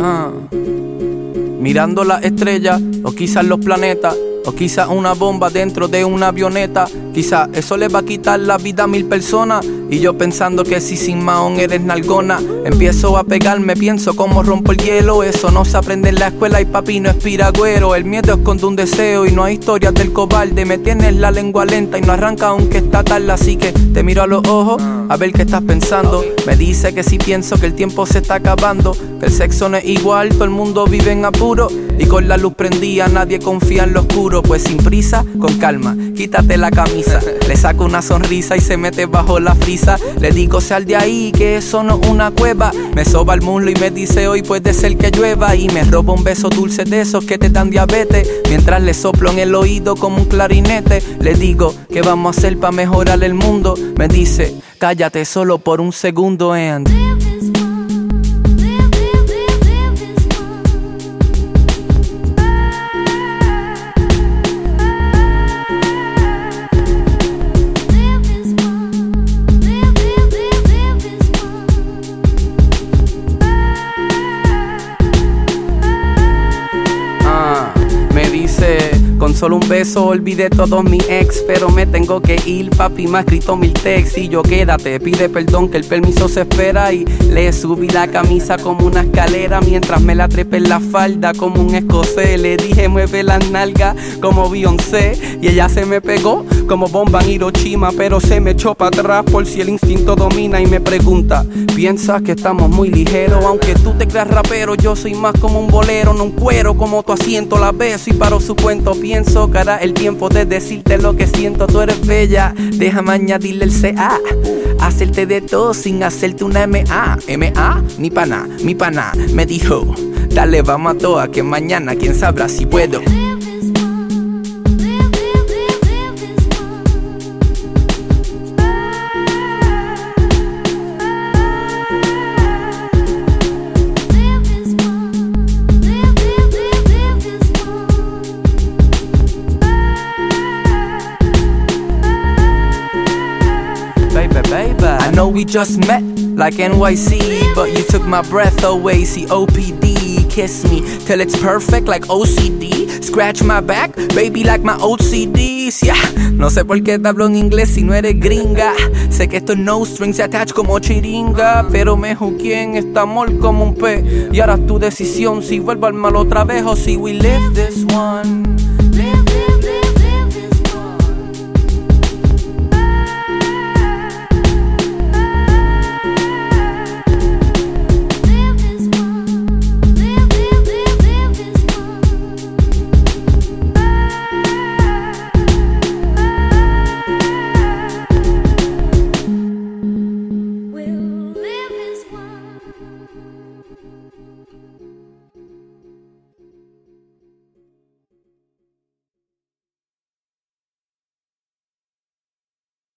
Ah. Mirando las estrellas o quizás los planetas. O quizás una bomba dentro de una avioneta. Quizás eso le va a quitar la vida a mil personas. Y yo pensando que si sin Mahón eres nalgona, empiezo a pegarme, pienso cómo rompo el hielo. Eso no se aprende en la escuela y papi no es piragüero. El miedo esconde un deseo y no hay historias del cobarde. Me tienes la lengua lenta y no arranca aunque está tarde. Así que te miro a los ojos a ver qué estás pensando. Me dice que si pienso que el tiempo se está acabando, que el sexo no es igual, todo el mundo vive en apuro. Y con la luz prendida nadie confía en lo oscuro. Pues sin prisa, con calma, quítate la camisa. Le saco una sonrisa y se mete bajo la frisa. Le digo sal de ahí, que eso no es una cueva. Me soba el muslo y me dice hoy puede ser que llueva. Y me roba un beso dulce de esos que te dan diabetes. Mientras le soplo en el oído como un clarinete. Le digo, ¿qué vamos a hacer para mejorar el mundo? Me dice, cállate solo por un segundo and... con solo un beso olvidé todos mi ex, pero me tengo que ir, papi me ha escrito mil texts. Y yo quédate, pide perdón que el permiso se espera. Y le subí la camisa como una escalera mientras me la trepé en la falda como un escocés, le dije mueve la nalga como Beyoncé y ella se me pegó como bomba en Hiroshima, pero se me echó para atrás por si el instinto domina y me pregunta, piensas que estamos muy ligeros, aunque tú te creas rapero, yo soy más como un bolero, no un cuero como tu asiento, la beso y paro su cuento, que hará el tiempo de decirte lo que siento, tú eres bella, déjame añadirle el CA, hacerte de todo sin hacerte una MA, MA, mi pana, mi pana, me dijo, dale vamos a toa que mañana quién sabrá si puedo. I know we just met like NYC, but you took my breath away. COPD, kiss me till it's perfect like OCD. Scratch my back, baby, like my OCDs. Yeah, no sé por qué te hablo en inglés si no eres gringa. Sé que esto no strings attached como chiringa, pero me juqué en esta amor como un pe. Y ahora tu decisión si vuelvo al mal otra vez o si we live this one.